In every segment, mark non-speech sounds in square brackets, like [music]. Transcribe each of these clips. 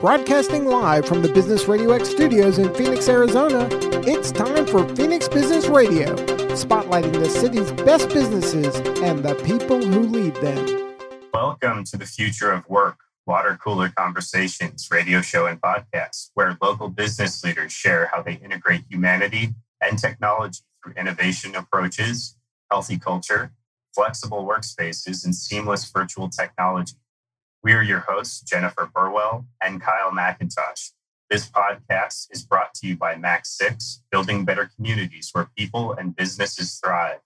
Broadcasting live from the Business Radio X studios in Phoenix, Arizona, it's time for Phoenix Business Radio, spotlighting the city's best businesses and the people who lead them. Welcome to the Future of Work Water Cooler Conversations radio show and podcast, where local business leaders share how they integrate humanity and technology through innovation approaches, healthy culture, flexible workspaces, and seamless virtual technology. We are your hosts, Jennifer Burwell and Kyle McIntosh. This podcast is brought to you by Max 6, building better communities where people and businesses thrive.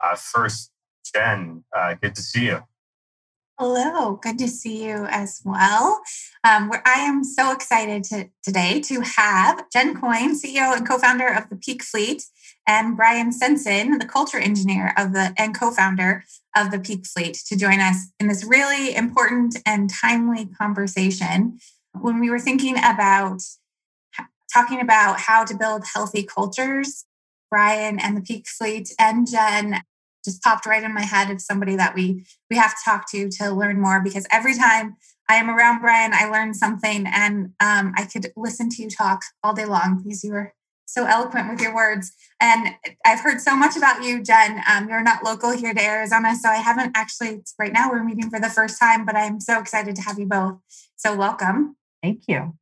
Uh, first, Jen, uh, good to see you. Hello, good to see you as well. Um, I am so excited to, today to have Jen Coyne, CEO and co-founder of the Peak Fleet, and Brian Stinson, the culture engineer of the and co-founder of the Peak Fleet, to join us in this really important and timely conversation. When we were thinking about talking about how to build healthy cultures, Brian and the Peak Fleet and Jen just popped right in my head of somebody that we we have to talk to to learn more because every time I am around Brian, I learn something, and um, I could listen to you talk all day long because you were so eloquent with your words. And I've heard so much about you, Jen. Um, you're not local here to Arizona, so I haven't actually. Right now, we're meeting for the first time, but I'm so excited to have you both. So welcome. Thank you.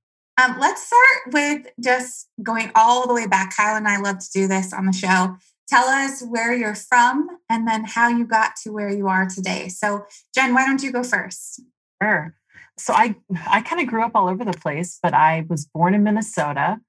Um, let's start with just going all the way back. Kyle and I love to do this on the show. Tell us where you're from and then how you got to where you are today. So, Jen, why don't you go first? Sure. So I I kind of grew up all over the place, but I was born in Minnesota.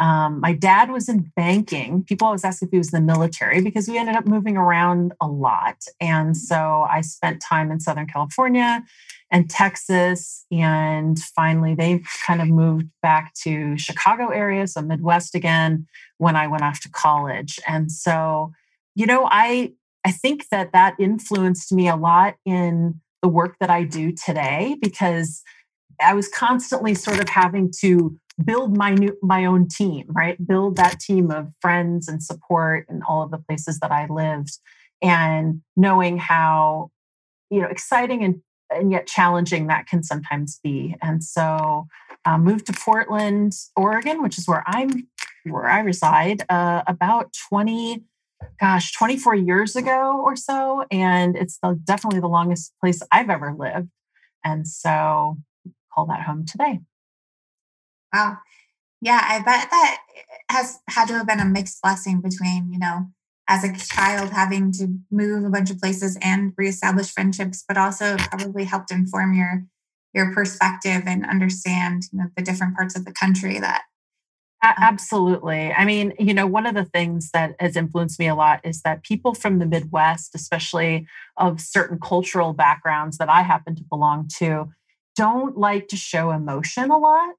Um, my dad was in banking. People always ask if he was in the military because we ended up moving around a lot. And so I spent time in Southern California and Texas. And finally, they kind of moved back to Chicago area, so Midwest again, when I went off to college. And so, you know, I I think that that influenced me a lot in the work that I do today because I was constantly sort of having to build my new my own team, right? Build that team of friends and support in all of the places that I lived and knowing how you know exciting and and yet challenging that can sometimes be. And so um, moved to Portland, Oregon, which is where I'm where I reside, uh, about 20, gosh, 24 years ago or so. And it's the, definitely the longest place I've ever lived. And so call that home today. Wow. Yeah, I bet that has had to have been a mixed blessing between, you know, as a child having to move a bunch of places and reestablish friendships, but also probably helped inform your your perspective and understand you know, the different parts of the country that uh, Absolutely. I mean, you know, one of the things that has influenced me a lot is that people from the Midwest, especially of certain cultural backgrounds that I happen to belong to, don't like to show emotion a lot.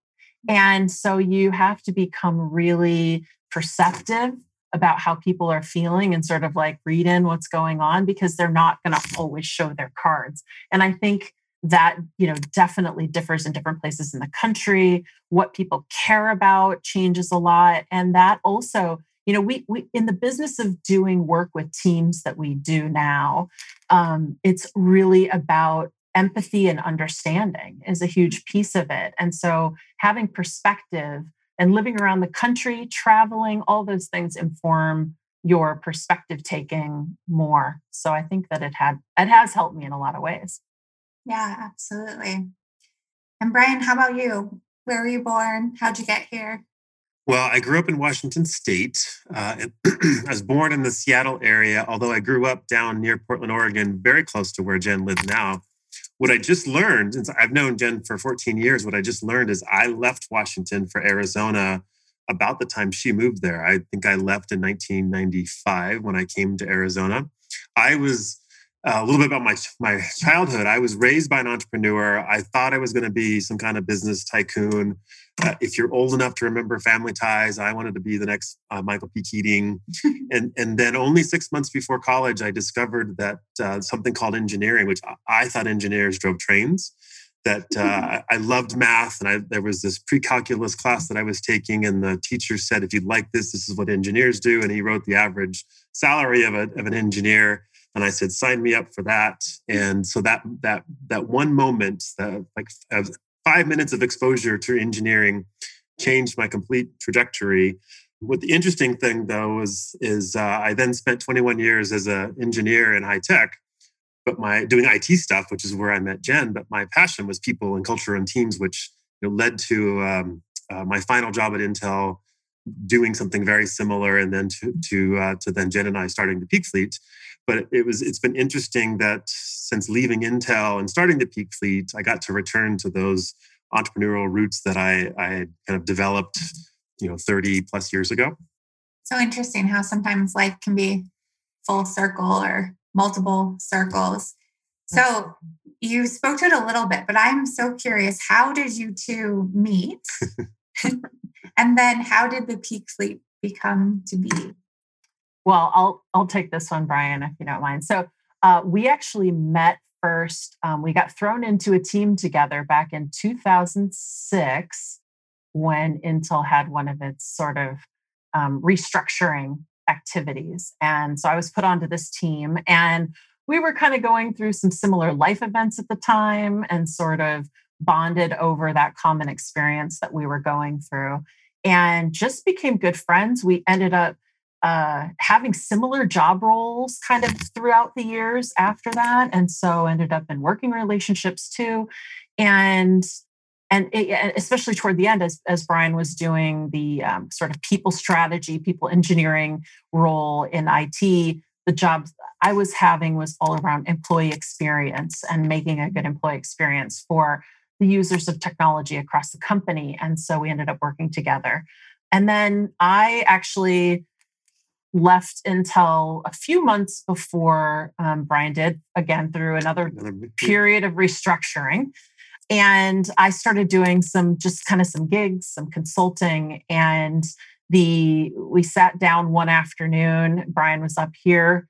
And so you have to become really perceptive about how people are feeling and sort of like read in what's going on because they're not going to always show their cards. And I think that you know definitely differs in different places in the country what people care about changes a lot and that also you know we, we in the business of doing work with teams that we do now um, it's really about empathy and understanding is a huge piece of it and so having perspective and living around the country traveling all those things inform your perspective taking more so i think that it had it has helped me in a lot of ways yeah, absolutely. And Brian, how about you? Where were you born? How'd you get here? Well, I grew up in Washington State. Uh, [clears throat] I was born in the Seattle area, although I grew up down near Portland, Oregon, very close to where Jen lives now. What I just learned, since I've known Jen for 14 years, what I just learned is I left Washington for Arizona about the time she moved there. I think I left in 1995 when I came to Arizona. I was uh, a little bit about my my childhood. I was raised by an entrepreneur. I thought I was going to be some kind of business tycoon. Uh, if you're old enough to remember Family Ties, I wanted to be the next uh, Michael P. Keating. [laughs] and and then only six months before college, I discovered that uh, something called engineering, which I thought engineers drove trains. That uh, I loved math, and I, there was this pre-calculus class that I was taking, and the teacher said, "If you'd like this, this is what engineers do." And he wrote the average salary of, a, of an engineer and I said, sign me up for that. And so that that that one moment, that like five minutes of exposure to engineering changed my complete trajectory. What the interesting thing though is is uh, I then spent 21 years as an engineer in high tech, but my doing IT stuff, which is where I met Jen. But my passion was people and culture and teams, which you know, led to um, uh, my final job at Intel, doing something very similar, and then to to uh, to then Jen and I starting the Peak Fleet. But it was it's been interesting that since leaving Intel and starting the Peak Fleet, I got to return to those entrepreneurial roots that I I had kind of developed, you know, 30 plus years ago. So interesting how sometimes life can be full circle or multiple circles. So you spoke to it a little bit, but I'm so curious. How did you two meet? [laughs] [laughs] and then how did the Peak Fleet become to be? Well, I'll I'll take this one, Brian, if you don't mind. So uh, we actually met first. Um, we got thrown into a team together back in 2006 when Intel had one of its sort of um, restructuring activities, and so I was put onto this team and we were kind of going through some similar life events at the time and sort of bonded over that common experience that we were going through and just became good friends. We ended up uh, having similar job roles kind of throughout the years after that. And so ended up in working relationships too. And and it, especially toward the end, as, as Brian was doing the um, sort of people strategy, people engineering role in IT, the jobs I was having was all around employee experience and making a good employee experience for the users of technology across the company. And so we ended up working together. And then I actually left Intel a few months before um, Brian did, again, through another, another period of restructuring. And I started doing some just kind of some gigs, some consulting. And the we sat down one afternoon. Brian was up here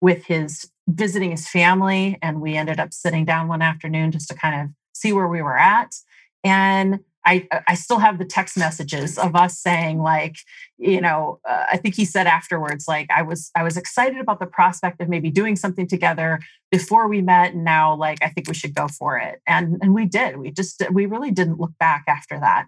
with his visiting his family and we ended up sitting down one afternoon just to kind of see where we were at and I, I still have the text messages of us saying like you know uh, i think he said afterwards like i was i was excited about the prospect of maybe doing something together before we met and now like i think we should go for it and and we did we just we really didn't look back after that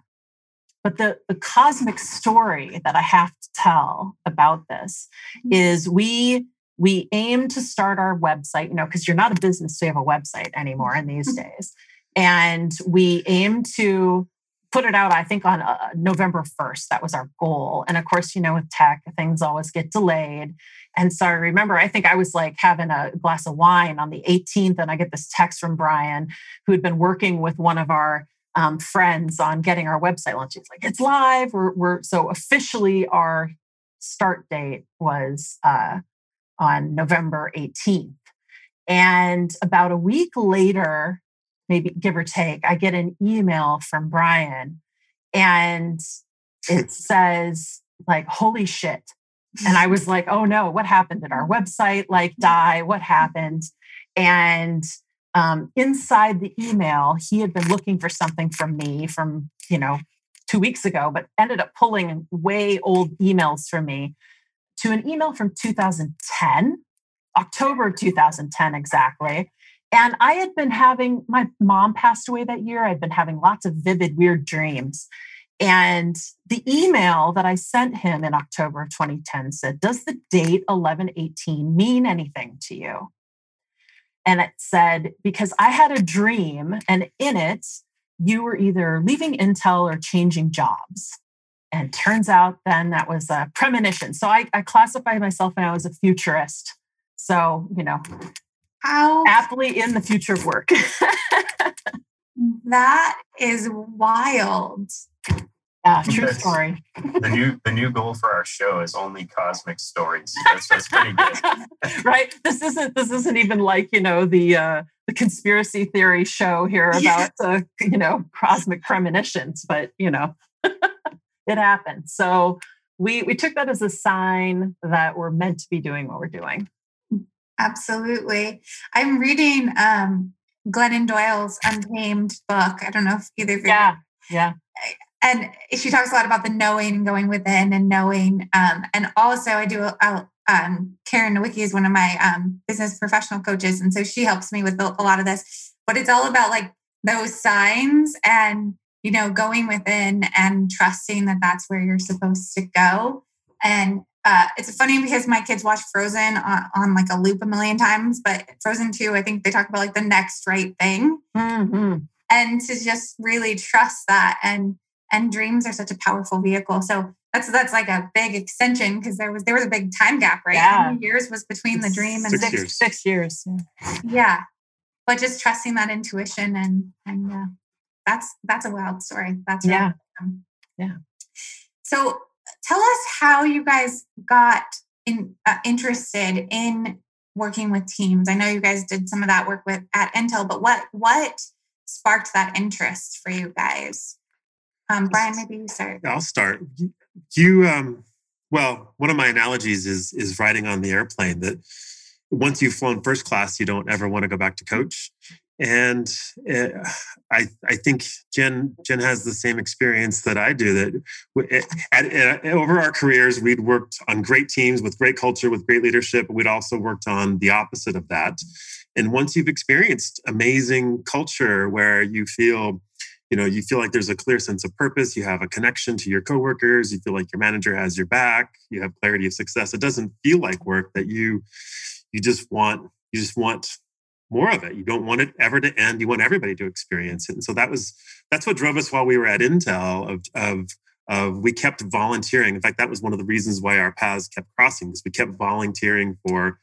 but the the cosmic story that i have to tell about this mm-hmm. is we we aim to start our website, you know, because you're not a business, so you have a website anymore in these mm-hmm. days. And we aim to put it out, I think, on uh, November 1st. That was our goal. And of course, you know, with tech, things always get delayed. And so I remember, I think I was like having a glass of wine on the 18th, and I get this text from Brian, who had been working with one of our um, friends on getting our website launched. He's like, it's live. We're, we're so officially our start date was uh, on November 18th. And about a week later, maybe give or take, I get an email from Brian and it [laughs] says, like, holy shit. And I was like, oh no, what happened? Did our website like die? What happened? And um, inside the email, he had been looking for something from me from, you know, two weeks ago, but ended up pulling way old emails from me to an email from 2010, October 2010 exactly. And I had been having, my mom passed away that year. I'd been having lots of vivid, weird dreams. And the email that I sent him in October of 2010 said, Does the date 1118 mean anything to you? And it said, Because I had a dream, and in it, you were either leaving Intel or changing jobs. And turns out then that was a premonition. So I, I classified myself and I was a futurist. So, you know, how aptly in the future of work. [laughs] that is wild. Yeah, true that's, story. the new the new goal for our show is only cosmic stories. That's, that's pretty good. [laughs] right. This isn't this isn't even like, you know, the uh the conspiracy theory show here about yeah. uh, you know, cosmic premonitions, but you know [laughs] it happened. So we we took that as a sign that we're meant to be doing what we're doing. Absolutely. I'm reading um, Glennon Doyle's Untamed book. I don't know if either of you. Yeah, yeah. And she talks a lot about the knowing and going within and knowing. Um, and also, I do. a, um, Karen Nowicki is one of my um, business professional coaches, and so she helps me with a, a lot of this. But it's all about like those signs and you know going within and trusting that that's where you're supposed to go and uh, it's funny because my kids watch frozen on, on, like a loop a million times but frozen 2 i think they talk about like the next right thing mm-hmm. and to just really trust that and and dreams are such a powerful vehicle so that's that's like a big extension because there was there was a big time gap right yeah. how many years was between the dream and six, six years. six years yeah but just trusting that intuition and and uh, that's that's a wild story. That's really yeah, awesome. yeah. So tell us how you guys got in, uh, interested in working with teams. I know you guys did some of that work with at Intel, but what what sparked that interest for you guys? Um, Brian, maybe you start. I'll start. You um, well, one of my analogies is is riding on the airplane that once you've flown first class, you don't ever want to go back to coach. And uh, I, I think Jen, Jen has the same experience that I do. That eh, at, at, over our careers, we'd worked on great teams with great culture, with great leadership. We'd also worked on the opposite of that. And once you've experienced amazing culture where you feel you know you feel like there's a clear sense of purpose you have a connection to your coworkers you feel like your manager has your back you have clarity of success it doesn't feel like work that you you just want you just want more of it. You don't want it ever to end. You want everybody to experience it. And so that was that's what drove us while we were at intel of of of we kept volunteering. In fact that was one of the reasons why our paths kept crossing because we kept volunteering for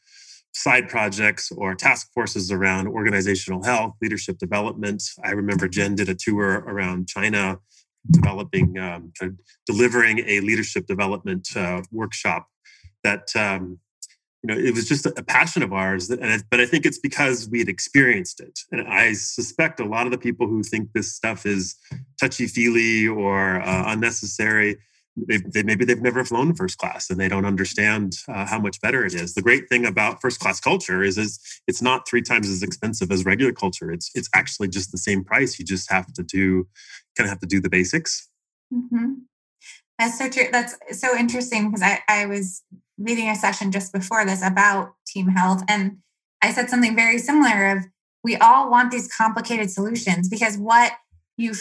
side projects or task forces around organizational health leadership development. I remember jen did a tour around china developing um, delivering a leadership development uh, workshop that um, you know, it was just a passion of ours. But I think it's because we had experienced it. And I suspect a lot of the people who think this stuff is touchy feely or uh, unnecessary, they, they, maybe they've never flown first class and they don't understand uh, how much better it is. The great thing about first class culture is, is it's not three times as expensive as regular culture. It's it's actually just the same price. You just have to do kind of have to do the basics. Mm-hmm. That's so true. That's so interesting because I, I was reading a session just before this about team health. And I said something very similar of we all want these complicated solutions because what you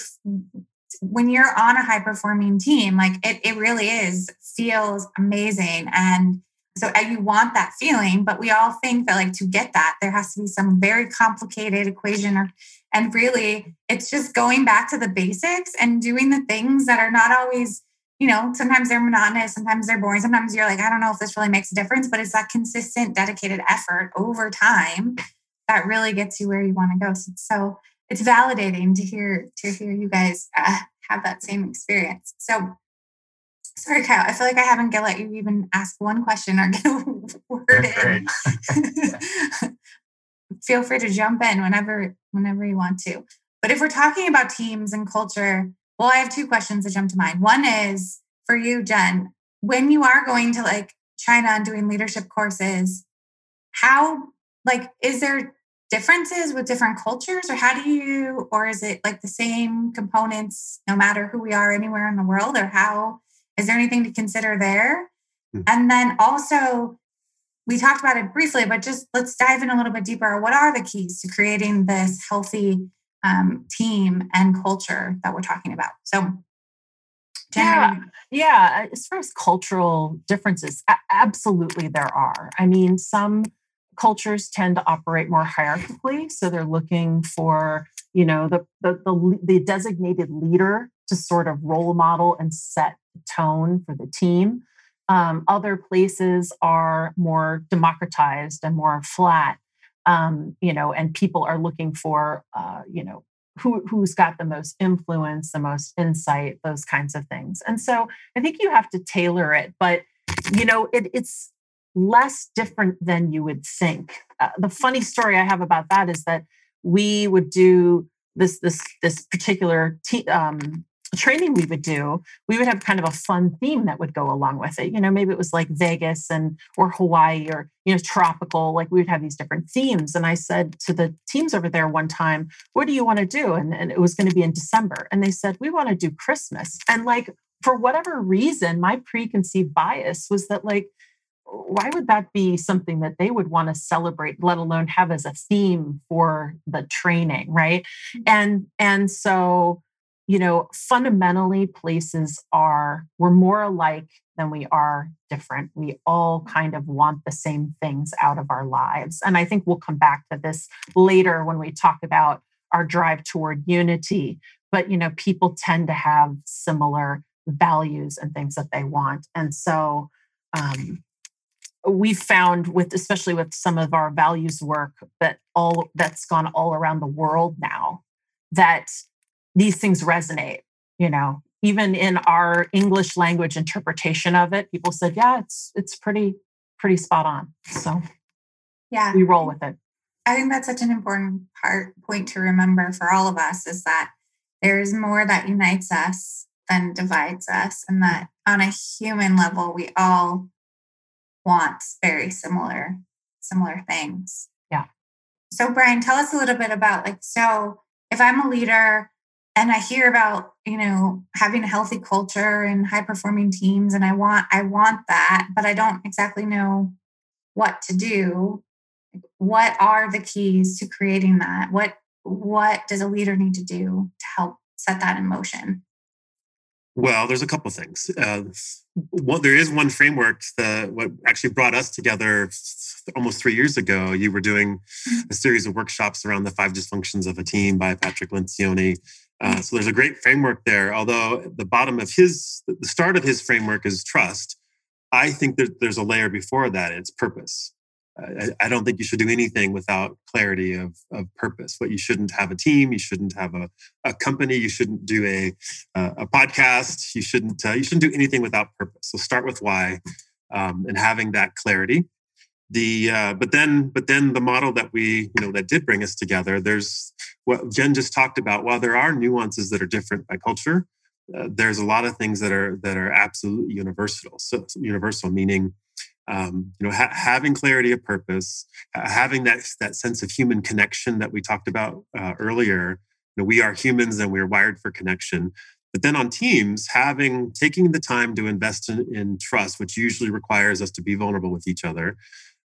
when you're on a high performing team, like it, it really is feels amazing. And so uh, you want that feeling, but we all think that like to get that, there has to be some very complicated equation or and really it's just going back to the basics and doing the things that are not always you know, sometimes they're monotonous, sometimes they're boring, sometimes you're like, I don't know if this really makes a difference, but it's that consistent, dedicated effort over time that really gets you where you want to go. So, so it's validating to hear to hear you guys uh, have that same experience. So, sorry, Kyle, I feel like I haven't let you even ask one question or [laughs] get a word in. [laughs] Feel free to jump in whenever whenever you want to. But if we're talking about teams and culture, well, I have two questions that jump to mind. One is for you, Jen, when you are going to like China and doing leadership courses, how like is there differences with different cultures or how do you or is it like the same components no matter who we are anywhere in the world or how is there anything to consider there mm-hmm. and then also we talked about it briefly but just let's dive in a little bit deeper what are the keys to creating this healthy um, team and culture that we're talking about. So, yeah, yeah. As far as cultural differences, absolutely there are. I mean, some cultures tend to operate more hierarchically, so they're looking for you know the the, the, the designated leader to sort of role model and set the tone for the team. Um, other places are more democratized and more flat um, you know, and people are looking for, uh, you know, who, who's got the most influence, the most insight, those kinds of things. And so I think you have to tailor it, but you know, it, it's less different than you would think. Uh, the funny story I have about that is that we would do this this this particular te- um, training we would do, we would have kind of a fun theme that would go along with it. You know, maybe it was like Vegas and or Hawaii or you know tropical. Like we would have these different themes. And I said to the teams over there one time, "What do you want to do?" And, and it was going to be in December. And they said, "We want to do Christmas." And like for whatever reason, my preconceived bias was that like why would that be something that they would want to celebrate let alone have as a theme for the training right mm-hmm. and and so you know fundamentally places are we're more alike than we are different. We all kind of want the same things out of our lives. And i think we'll come back to this later when we talk about our drive toward unity. But you know people tend to have similar values and things that they want. And so um, we've found with especially with some of our values work that all that's gone all around the world now that these things resonate you know even in our english language interpretation of it people said yeah it's it's pretty pretty spot on so yeah we roll with it i think that's such an important part point to remember for all of us is that there is more that unites us than divides us and that on a human level we all want very similar similar things. Yeah. So Brian, tell us a little bit about like so if I'm a leader and I hear about, you know, having a healthy culture and high performing teams and I want I want that, but I don't exactly know what to do. What are the keys to creating that? What what does a leader need to do to help set that in motion? Well, there's a couple things. Uh, well, there is one framework that what actually brought us together almost three years ago. You were doing a series of workshops around the five dysfunctions of a team by Patrick Lencioni. Uh, so there's a great framework there. Although the bottom of his, the start of his framework is trust. I think that there's a layer before that. It's purpose. I, I, don't think you should do anything without clarity of, of purpose. What you shouldn't have a team, you shouldn't have a, a company, you shouldn't do a, a podcast, you shouldn't uh, you shouldn't do anything without purpose. So start with why, um, and having that clarity. The uh, but then but then the model that we you know that did bring us together. There's what Jen just talked about. While there are nuances that are different by culture, uh, there's a lot of things that are that are absolutely universal. So universal meaning um, you know, ha- having clarity of purpose, having that that sense of human connection that we talked about uh, earlier. You know, we are humans and we're wired for connection. But then on teams, having taking the time to invest in, in trust, which usually requires us to be vulnerable with each other,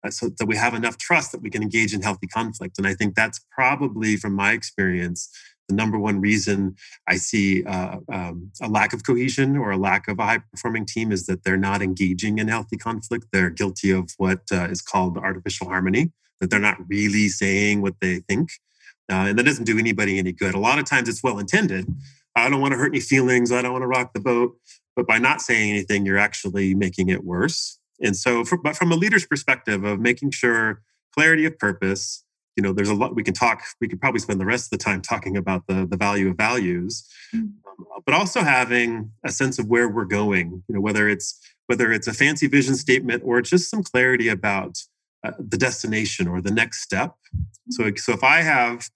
so that we have enough trust that we can engage in healthy conflict. And I think that's probably, from my experience, the number one reason I see uh, um, a lack of cohesion or a lack of a high performing team is that they're not engaging in healthy conflict. They're guilty of what uh, is called artificial harmony, that they're not really saying what they think. Uh, and that doesn't do anybody any good. A lot of times it's well intended. I don't want to hurt any feelings. I don't want to rock the boat. But by not saying anything, you're actually making it worse. And so, for, but from a leader's perspective of making sure clarity of purpose, you know there's a lot we can talk we could probably spend the rest of the time talking about the the value of values mm-hmm. but also having a sense of where we're going you know whether it's whether it's a fancy vision statement or just some clarity about uh, the destination or the next step so mm-hmm. so if i have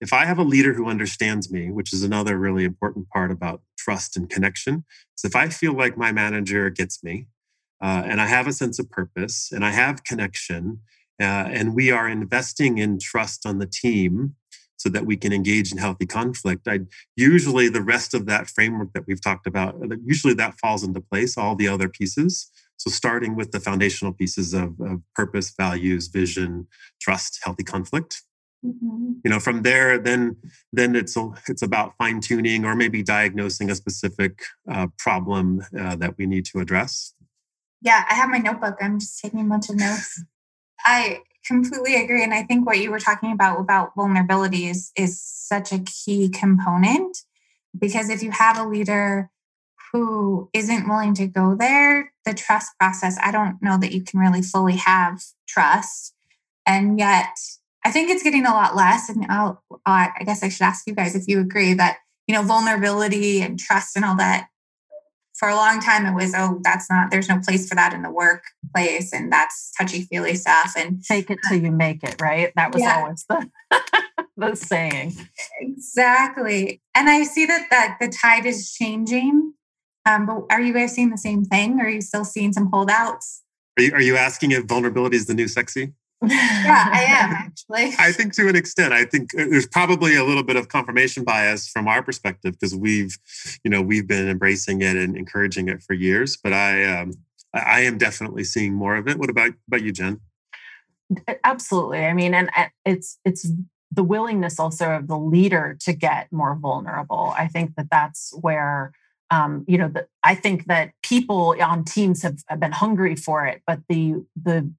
if i have a leader who understands me which is another really important part about trust and connection so if i feel like my manager gets me uh, and i have a sense of purpose and i have connection uh, and we are investing in trust on the team so that we can engage in healthy conflict. I usually the rest of that framework that we've talked about, uh, usually that falls into place, all the other pieces. So starting with the foundational pieces of, of purpose, values, vision, trust, healthy conflict. Mm-hmm. You know, from there, then then it's it's about fine tuning or maybe diagnosing a specific uh, problem uh, that we need to address. Yeah, I have my notebook. I'm just taking a bunch of notes. I completely agree. And I think what you were talking about about vulnerability is, is such a key component because if you have a leader who isn't willing to go there, the trust process, I don't know that you can really fully have trust. And yet, I think it's getting a lot less. And I'll, I guess I should ask you guys if you agree that, you know, vulnerability and trust and all that for a long time it was oh that's not there's no place for that in the workplace and that's touchy feely stuff and take it till you make it right? That was yeah. always the [laughs] the saying. Exactly. And i see that that the tide is changing. Um, but are you guys seeing the same thing? Are you still seeing some holdouts? Are you, are you asking if vulnerability is the new sexy yeah, I am actually. I think to an extent, I think uh, there's probably a little bit of confirmation bias from our perspective because we've, you know, we've been embracing it and encouraging it for years. But I, um, I am definitely seeing more of it. What about about you, Jen? Absolutely. I mean, and it's it's the willingness also of the leader to get more vulnerable. I think that that's where um, you know, the, I think that people on teams have, have been hungry for it, but the the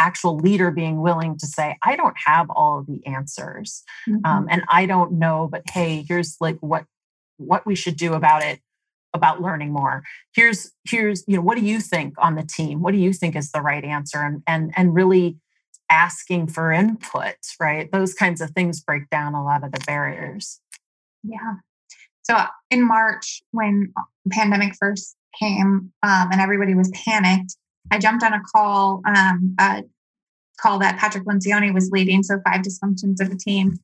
actual leader being willing to say, I don't have all of the answers, mm-hmm. um, and I don't know, but hey, here's like what what we should do about it about learning more. Here's here's you know what do you think on the team? What do you think is the right answer? And and and really asking for input right? Those kinds of things break down a lot of the barriers. Yeah. So in march when pandemic first came um, and everybody was panicked i jumped on a call um, a call that patrick lencioni was leading so five dysfunctions of a team.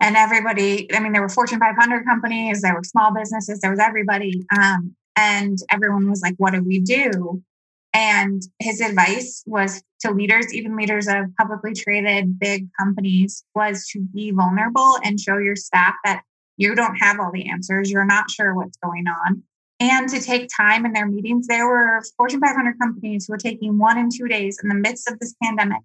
And everybody i mean there were fortune 500 companies there were small businesses there was everybody um, and everyone was like what do we do? And his advice was to leaders even leaders of publicly traded big companies was to be vulnerable and show your staff that you don't have all the answers you're not sure what's going on and to take time in their meetings. There were fortune 500 companies who were taking one and two days in the midst of this pandemic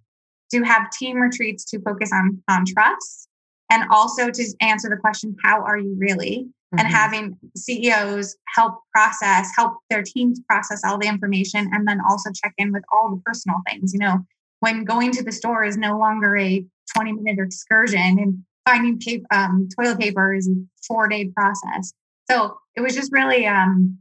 to have team retreats to focus on on trust and also to answer the question how are you really? Mm-hmm. and having ceos help process help their teams process all the information and then also check in with all the personal things. You know when going to the store is no longer a 20 minute excursion and finding paper, um, toilet paper is a four day process so it was just really um,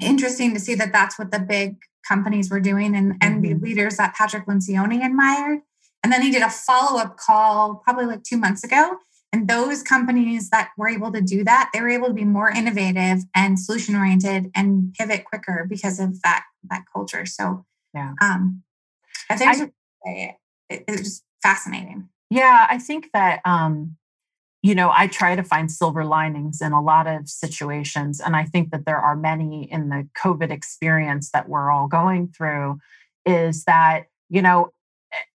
interesting to see that that's what the big companies were doing and, and mm-hmm. the leaders that patrick lencioni admired and then he did a follow up call probably like two months ago. And those companies that were able to do that, they were able to be more innovative and solution oriented and pivot quicker because of that that culture. So yeah, um, I think I, it, it was fascinating. Yeah, I think that um, you know I try to find silver linings in a lot of situations, and I think that there are many in the COVID experience that we're all going through. Is that you know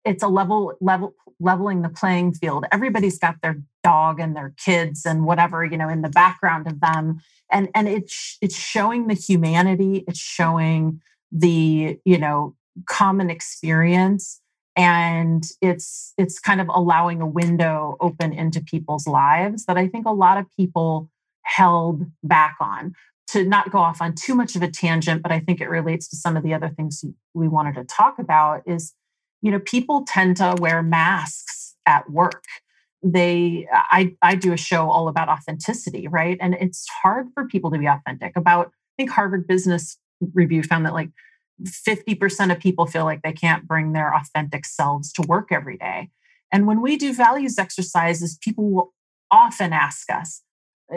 it's a level level leveling the playing field everybody's got their dog and their kids and whatever you know in the background of them and and it's it's showing the humanity it's showing the you know common experience and it's it's kind of allowing a window open into people's lives that i think a lot of people held back on to not go off on too much of a tangent but i think it relates to some of the other things we wanted to talk about is you know, people tend to wear masks at work. They, I, I do a show all about authenticity, right? And it's hard for people to be authentic. About, I think Harvard Business Review found that like 50% of people feel like they can't bring their authentic selves to work every day. And when we do values exercises, people will often ask us,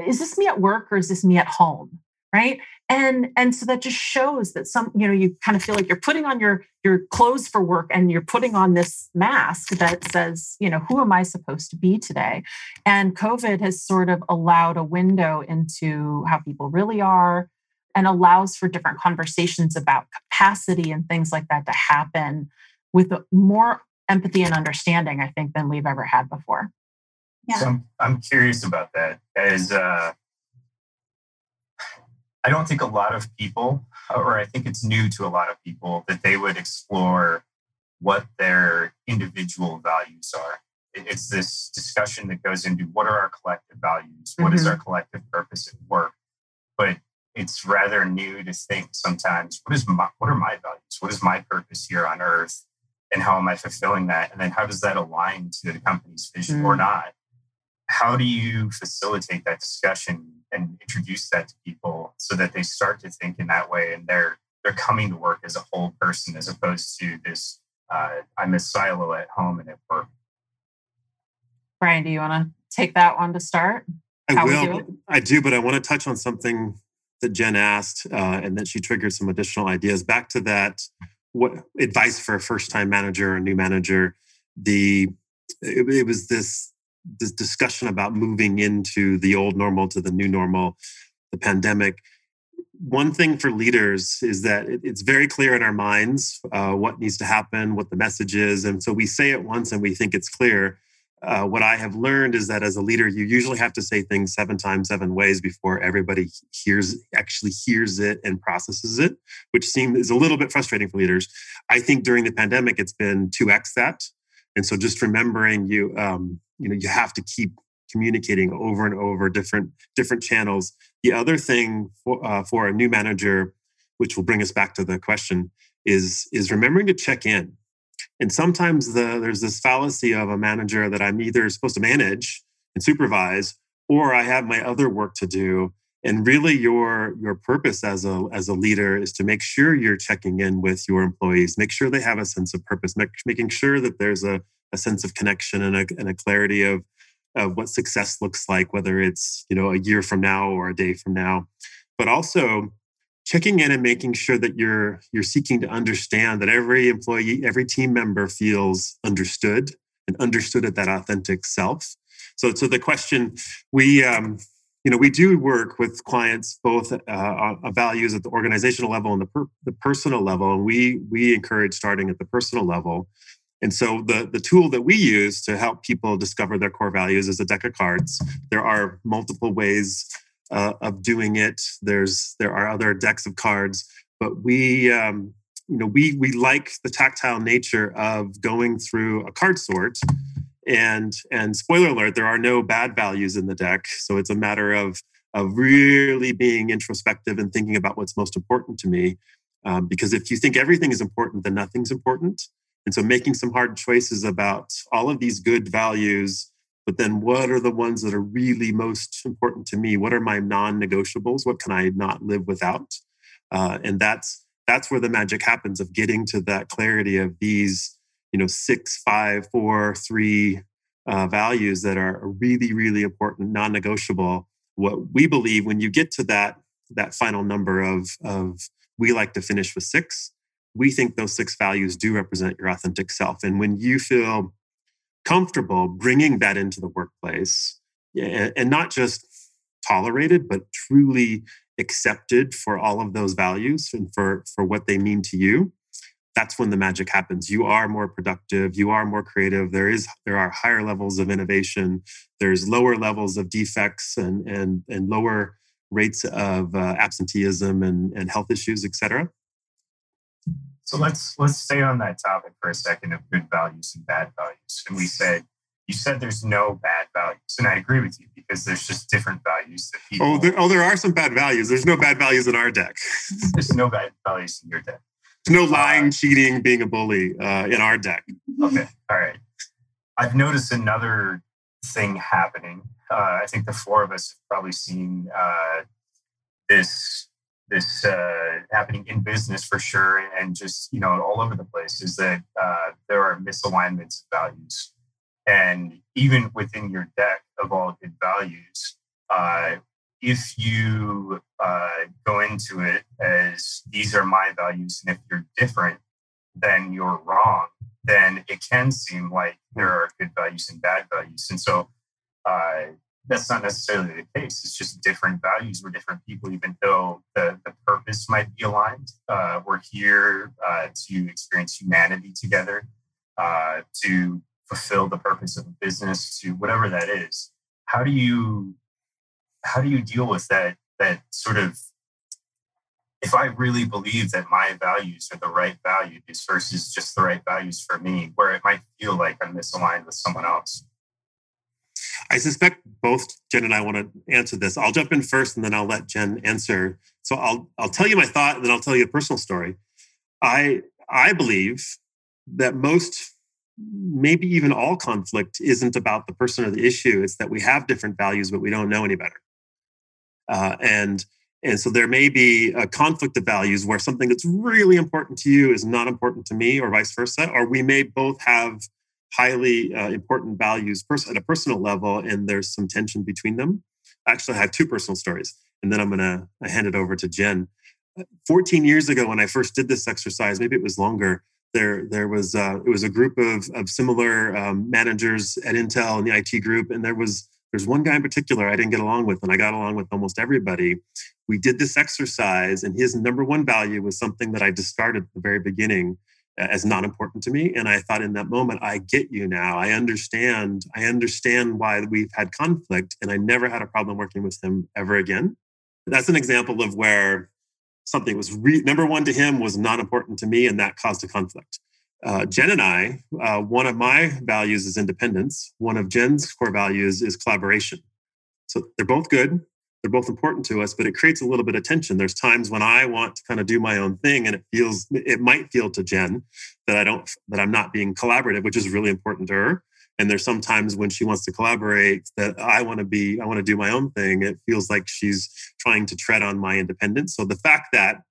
is this me at work or is this me at home? right and and so that just shows that some you know you kind of feel like you're putting on your your clothes for work and you're putting on this mask that says you know who am i supposed to be today and covid has sort of allowed a window into how people really are and allows for different conversations about capacity and things like that to happen with more empathy and understanding i think than we've ever had before yeah. so I'm, I'm curious about that as uh I don't think a lot of people, or I think it's new to a lot of people, that they would explore what their individual values are. It's this discussion that goes into what are our collective values? What mm-hmm. is our collective purpose at work? But it's rather new to think sometimes what is my, what are my values? What is my purpose here on earth? And how am I fulfilling that? And then how does that align to the company's vision mm-hmm. or mm. not? How do you facilitate that discussion and introduce that to people so that they start to think in that way and they're they're coming to work as a whole person as opposed to this uh, I'm a silo at home and at work. Brian, do you want to take that one to start? I How will. Do I do, but I want to touch on something that Jen asked, uh, and then she triggered some additional ideas. Back to that, what advice for a first-time manager or new manager? The it, it was this this discussion about moving into the old normal to the new normal, the pandemic. One thing for leaders is that it's very clear in our minds uh, what needs to happen, what the message is. And so we say it once and we think it's clear. Uh, what I have learned is that as a leader, you usually have to say things seven times, seven ways before everybody hears, actually hears it and processes it, which seems is a little bit frustrating for leaders. I think during the pandemic, it's been two x that, and so just remembering you, um, you know, you have to keep communicating over and over different different channels. The other thing for, uh, for a new manager, which will bring us back to the question, is is remembering to check in and sometimes the, there's this fallacy of a manager that I'm either supposed to manage and supervise, or I have my other work to do. And really, your your purpose as a as a leader is to make sure you're checking in with your employees, make sure they have a sense of purpose, make, making sure that there's a, a sense of connection and a, and a clarity of of what success looks like, whether it's you know a year from now or a day from now, but also checking in and making sure that you're you're seeking to understand that every employee every team member feels understood and understood at that authentic self. So to the question we um, you know we do work with clients both uh, on values at the organizational level and the, per, the personal level and we we encourage starting at the personal level. And so the, the tool that we use to help people discover their core values is a deck of cards. There are multiple ways uh, of doing it. There's there are other decks of cards, but we um, you know we we like the tactile nature of going through a card sort. And and spoiler alert, there are no bad values in the deck, so it's a matter of of really being introspective and thinking about what's most important to me. Um, because if you think everything is important, then nothing's important. And so making some hard choices about all of these good values but then what are the ones that are really most important to me? What are my non-negotiables? What can i not live without? Uh, and that's that's where the magic happens of getting to that clarity of these you know six five four three uh, values that are really really important non-negotiable. What we believe when you get to that that final number of of we like to finish with six we think those six values do represent your authentic self. And when you feel comfortable bringing that into the workplace and not just tolerated, but truly accepted for all of those values and for, for what they mean to you, that's when the magic happens. You are more productive, you are more creative. There is there are higher levels of innovation. There's lower levels of defects and and and lower rates of uh, absenteeism and, and health issues, et cetera. So let's let's stay on that topic for a second of good values and bad values. And we said you said there's no bad values, and I agree with you because there's just different values that people. Oh, there, oh, there are some bad values. There's no bad values in our deck. [laughs] there's no bad values in your deck. There's no lying, uh, cheating, being a bully uh, in our deck. Okay, all right. I've noticed another thing happening. Uh, I think the four of us have probably seen uh, this this uh, happening in business for sure, and just you know all over the place is that uh, there are misalignments of values, and even within your deck of all good values, uh, if you uh, go into it as these are my values, and if you're different, then you're wrong. Then it can seem like there are good values and bad values, and so uh, that's not necessarily the case. It's just different values. We're different people, even though the, the purpose might be aligned. Uh, we're here uh, to experience humanity together, uh, to fulfill the purpose of a business, to whatever that is. How do you how do you deal with that that sort of if I really believe that my values are the right values versus just the right values for me, where it might feel like I'm misaligned with someone else? I suspect both Jen and I want to answer this. I'll jump in first and then I'll let Jen answer. So I'll I'll tell you my thought and then I'll tell you a personal story. I I believe that most maybe even all conflict isn't about the person or the issue. It's that we have different values, but we don't know any better. Uh, and and so there may be a conflict of values where something that's really important to you is not important to me, or vice versa. Or we may both have highly uh, important values pers- at a personal level, and there's some tension between them. Actually, I have two personal stories, and then I'm going to hand it over to Jen. Uh, 14 years ago, when I first did this exercise, maybe it was longer. There, there was uh, it was a group of of similar um, managers at Intel and the IT group, and there was there's one guy in particular I didn't get along with, and I got along with almost everybody. We did this exercise, and his number one value was something that I discarded at the very beginning, as not important to me. And I thought in that moment, I get you now. I understand. I understand why we've had conflict, and I never had a problem working with him ever again. That's an example of where something was re- number one to him was not important to me, and that caused a conflict. Uh, Jen and I, uh, one of my values is independence. One of Jen's core values is collaboration. So they're both good. They're both important to us, but it creates a little bit of tension. There's times when I want to kind of do my own thing, and it feels it might feel to Jen that I don't that I'm not being collaborative, which is really important to her. And there's sometimes when she wants to collaborate that I want to be, I want to do my own thing. It feels like she's trying to tread on my independence. So the fact that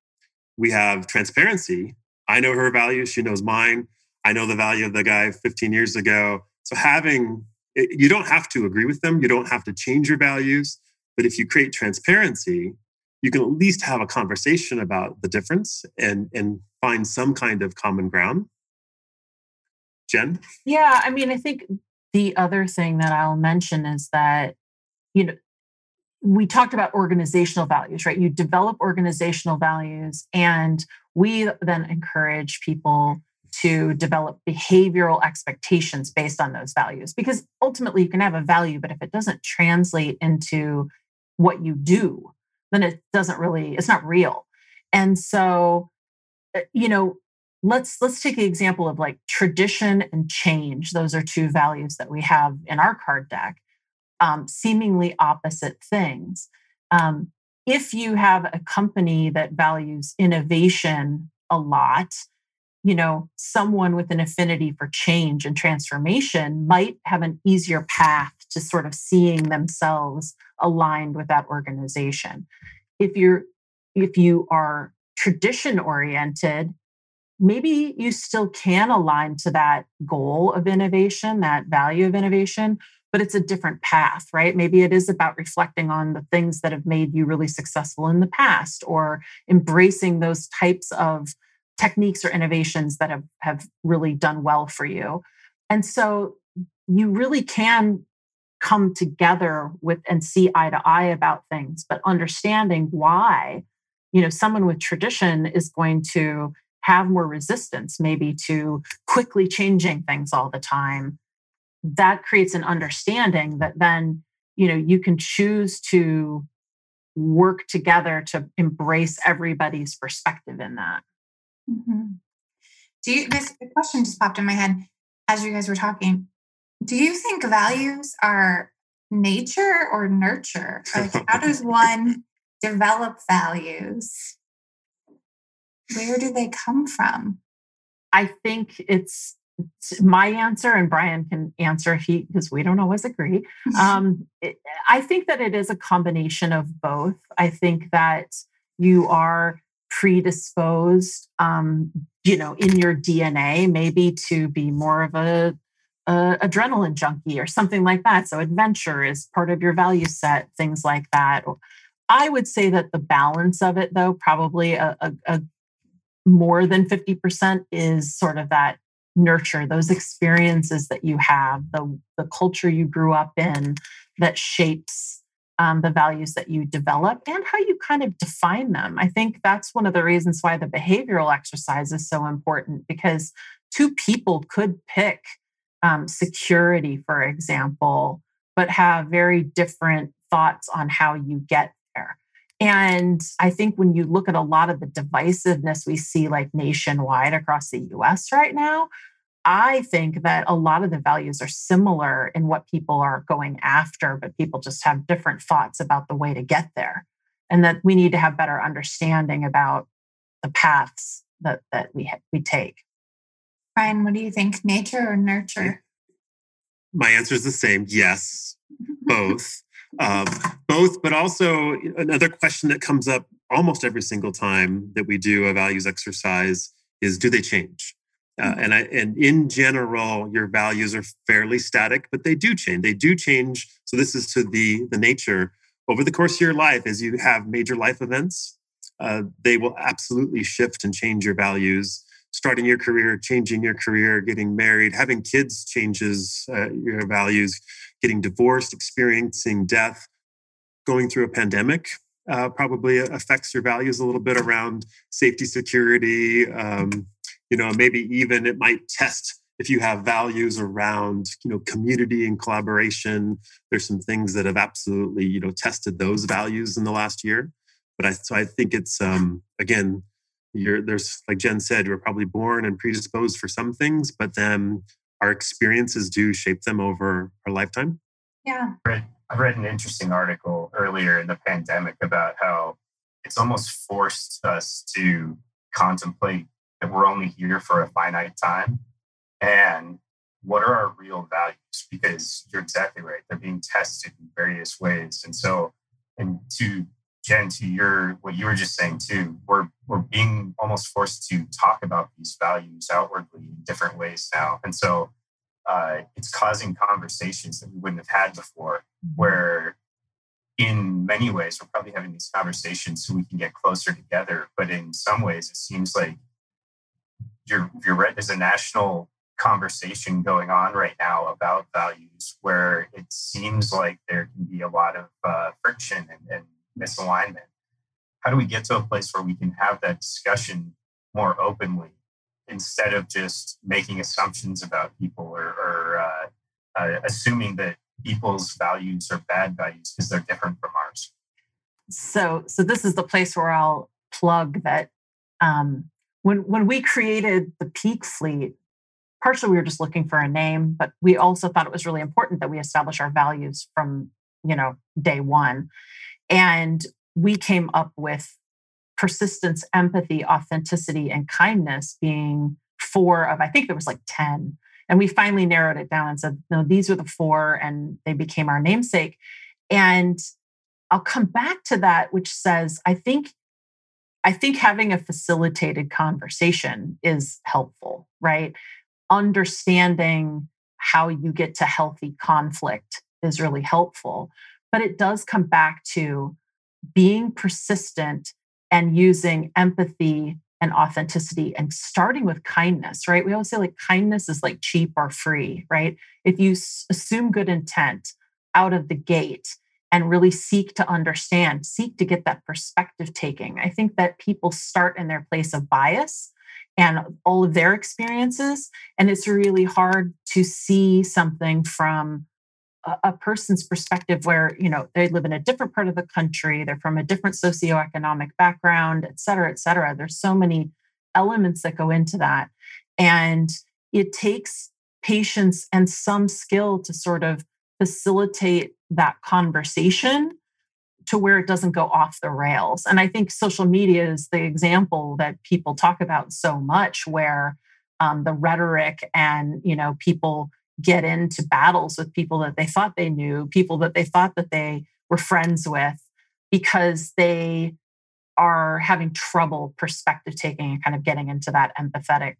we have transparency I know her values, she knows mine. I know the value of the guy 15 years ago. So having you don't have to agree with them, you don't have to change your values, but if you create transparency, you can at least have a conversation about the difference and and find some kind of common ground. Jen? Yeah, I mean, I think the other thing that I'll mention is that you know we talked about organizational values, right? You develop organizational values and we then encourage people to develop behavioral expectations based on those values because ultimately you can have a value but if it doesn't translate into what you do then it doesn't really it's not real. And so uh, you know let's let's take the example of like tradition and change. Those are two values that we have in our card deck um, seemingly opposite things. Um, if you have a company that values innovation a lot, you know, someone with an affinity for change and transformation might have an easier path to sort of seeing themselves aligned with that organization. If you're if you are tradition oriented, maybe you still can align to that goal of innovation, that value of innovation, but it's a different path, right? Maybe it is about reflecting on the things that have made you really successful in the past or embracing those types of techniques or innovations that have, have really done well for you. And so you really can come together with and see eye to eye about things, but understanding why, you know, someone with tradition is going to have more resistance maybe to quickly changing things all the time that creates an understanding that then you know you can choose to work together to embrace everybody's perspective in that mm-hmm. do you this question just popped in my head as you guys were talking do you think values are nature or nurture like how does [laughs] one develop values where do they come from i think it's my answer, and Brian can answer if he because we don't always agree. [laughs] Um, it, I think that it is a combination of both. I think that you are predisposed, um, you know, in your DNA, maybe to be more of a, a adrenaline junkie or something like that. So adventure is part of your value set, things like that. I would say that the balance of it, though, probably a, a, a more than 50% is sort of that nurture those experiences that you have the, the culture you grew up in that shapes um, the values that you develop and how you kind of define them i think that's one of the reasons why the behavioral exercise is so important because two people could pick um, security for example but have very different thoughts on how you get there and I think when you look at a lot of the divisiveness we see like nationwide across the US right now, I think that a lot of the values are similar in what people are going after, but people just have different thoughts about the way to get there. And that we need to have better understanding about the paths that, that we, we take. Brian, what do you think? Nature or nurture? My answer is the same yes, [laughs] both um, both, but also another question that comes up almost every single time that we do a values exercise is do they change? Uh, mm-hmm. and I, and in general, your values are fairly static, but they do change. They do change. So this is to the the nature over the course of your life as you have major life events. Uh, they will absolutely shift and change your values. Starting your career, changing your career, getting married, having kids changes uh, your values getting divorced, experiencing death, going through a pandemic uh, probably affects your values a little bit around safety, security, um, you know maybe even it might test if you have values around you know community and collaboration. There's some things that have absolutely you know tested those values in the last year. But i so i think it's um again you're there's like jen said we're probably born and predisposed for some things but then our experiences do shape them over our lifetime. Yeah. I read an interesting article earlier in the pandemic about how it's almost forced us to contemplate that we're only here for a finite time. And what are our real values? Because you're exactly right they're being tested in various ways. And so and to jen to your what you were just saying too we're we're being almost forced to talk about these values outwardly in different ways now and so uh, it's causing conversations that we wouldn't have had before mm-hmm. where in many ways we're probably having these conversations so we can get closer together but in some ways it seems like you're you're right there's a national conversation going on right now about values where it seems like there can be a lot of uh, friction and, and misalignment how do we get to a place where we can have that discussion more openly instead of just making assumptions about people or, or uh, uh, assuming that people's values are bad values because they're different from ours. So, so this is the place where I'll plug that um, when when we created the Peak Fleet, partially we were just looking for a name, but we also thought it was really important that we establish our values from you know day one, and we came up with persistence, empathy, authenticity, and kindness being four of I think there was like ten and we finally narrowed it down and said, no, these are the four, and they became our namesake. And I'll come back to that, which says, I think, I think having a facilitated conversation is helpful, right? Understanding how you get to healthy conflict is really helpful. But it does come back to being persistent and using empathy and authenticity and starting with kindness, right? We always say like kindness is like cheap or free, right? If you assume good intent out of the gate and really seek to understand, seek to get that perspective taking, I think that people start in their place of bias and all of their experiences. And it's really hard to see something from a person's perspective where you know they live in a different part of the country they're from a different socioeconomic background et cetera et cetera. There's so many elements that go into that. And it takes patience and some skill to sort of facilitate that conversation to where it doesn't go off the rails. And i think social media is the example that people talk about so much where um, the rhetoric and you know people get into battles with people that they thought they knew, people that they thought that they were friends with, because they are having trouble perspective taking and kind of getting into that empathetic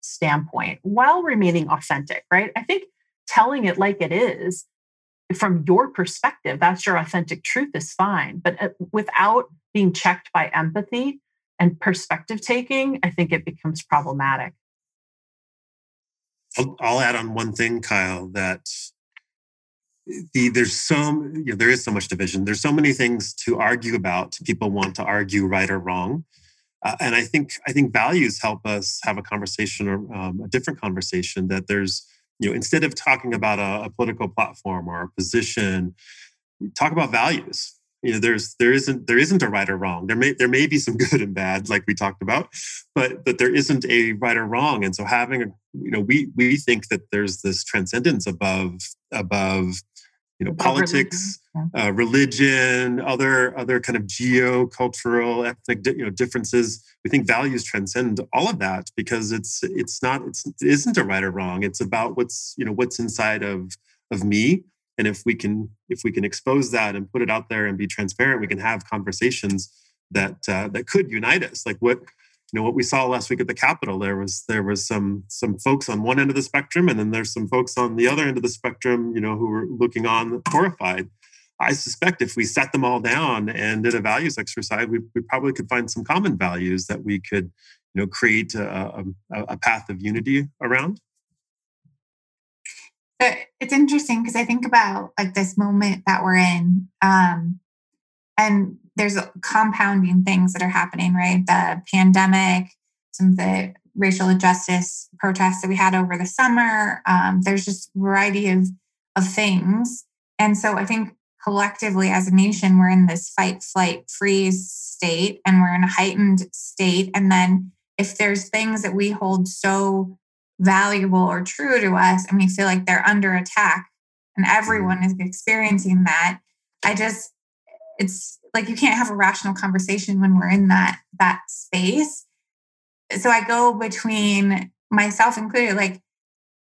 standpoint while remaining authentic, right? I think telling it like it is from your perspective, that's your authentic truth is fine. But uh, without being checked by empathy and perspective taking, I think it becomes problematic. I'll, I'll add on one thing, Kyle, that the, there's so you know, there is so much division. There's so many things to argue about. People want to argue right or wrong, uh, and I think I think values help us have a conversation or um, a different conversation. That there's you know instead of talking about a, a political platform or a position, talk about values you know there's there isn't there isn't a right or wrong. There may there may be some [laughs] good and bad like we talked about but but there isn't a right or wrong. And so having a you know we we think that there's this transcendence above above you know politics uh, religion other other kind of geo-cultural ethnic you know differences. We think values transcend all of that because it's it's not it's it isn't a right or wrong. It's about what's you know what's inside of of me and if we can if we can expose that and put it out there and be transparent we can have conversations that uh, that could unite us. Like what you know what we saw last week at the capitol there was there was some some folks on one end of the spectrum and then there's some folks on the other end of the spectrum you know who were looking on horrified. I suspect if we set them all down and did a values exercise we, we probably could find some common values that we could you know create a, a, a path of unity around it's interesting because I think about like this moment that we're in, um, and there's compounding things that are happening, right? The pandemic, some of the racial injustice protests that we had over the summer. Um, there's just a variety of, of things. And so I think collectively as a nation, we're in this fight, flight, freeze state, and we're in a heightened state. And then if there's things that we hold so valuable or true to us and we feel like they're under attack and mm. everyone is experiencing that, I just, it's like you can't have a rational conversation when we're in that that space. So i go between myself included like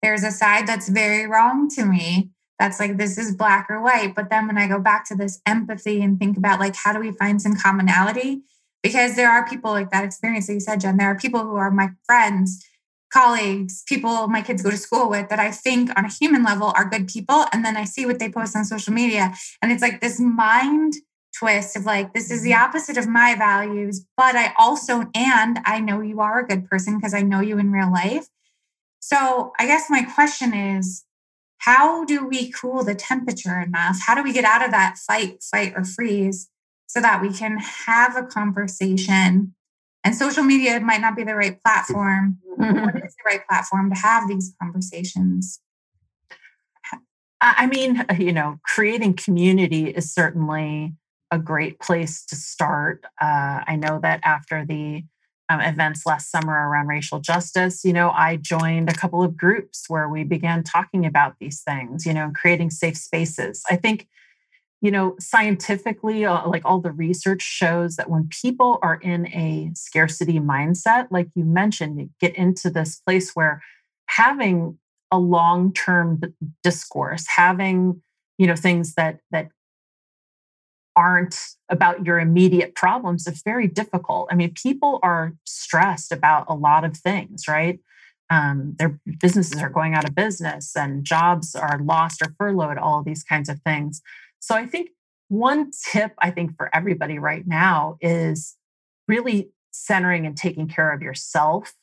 there's a side that's very wrong to me that's like this is black or white but then when i go back to this empathy and think about like how do we find some commonality? Because there are people like that experience that you said jen there are people who are my friends colleagues people my kids go to school with that i think on a human level are good people and then i see what they post on social media and it's like this mind twist of like this is the mm-hmm. opposite of my values but i also and i know you are a good person because i know you in real life so i guess my question is how do we cool the temperature enough how do we get out of that fight fight or freeze so that we can have a conversation and social media might not be the right platform mm-hmm. what is the right platform to have these conversations I mean, you know, creating community is certainly a great place to start. Uh, I know that after the um, events last summer around racial justice, you know, I joined a couple of groups where we began talking about these things, you know, creating safe spaces. I think, you know, scientifically, uh, like all the research shows that when people are in a scarcity mindset, like you mentioned, you get into this place where having a long-term discourse, having you know things that that aren't about your immediate problems it's very difficult. I mean people are stressed about a lot of things right? Um, their businesses are going out of business and jobs are lost or furloughed all of these kinds of things so i think one tip i think for everybody right now is really centering and taking care of yourself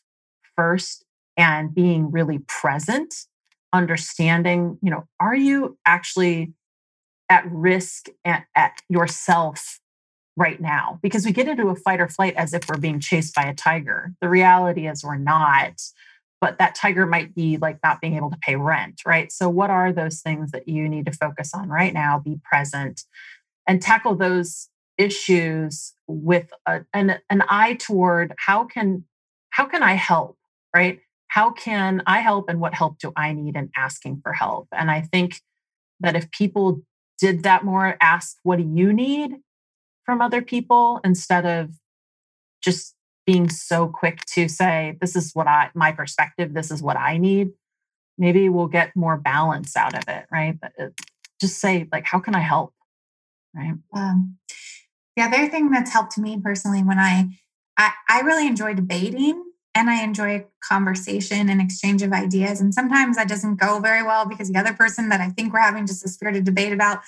first and being really present understanding you know are you actually at risk at, at yourself right now because we get into a fight or flight as if we're being chased by a tiger. The reality is we're not, but that tiger might be like not being able to pay rent, right? So, what are those things that you need to focus on right now? Be present and tackle those issues with a, an, an eye toward how can how can I help, right? How can I help and what help do I need in asking for help? And I think that if people did that more ask what do you need from other people instead of just being so quick to say this is what i my perspective this is what i need maybe we'll get more balance out of it right but uh, just say like how can i help right um, the other thing that's helped me personally when I, I i really enjoy debating and I enjoy conversation and exchange of ideas. And sometimes that doesn't go very well because the other person that I think we're having just a spirited debate about,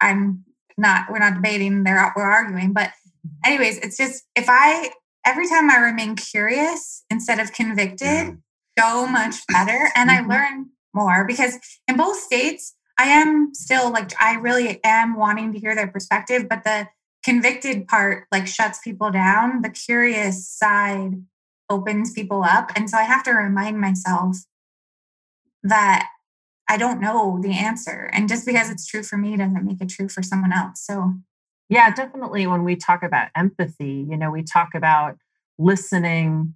I'm not, we're not debating, they're, we're arguing. But, anyways, it's just if I, every time I remain curious instead of convicted, so much better. And I mm-hmm. learn more because in both states, I am still like, I really am wanting to hear their perspective, but the convicted part like shuts people down. The curious side opens people up. And so I have to remind myself that I don't know the answer. And just because it's true for me doesn't make it true for someone else. So, yeah, definitely. When we talk about empathy, you know, we talk about listening,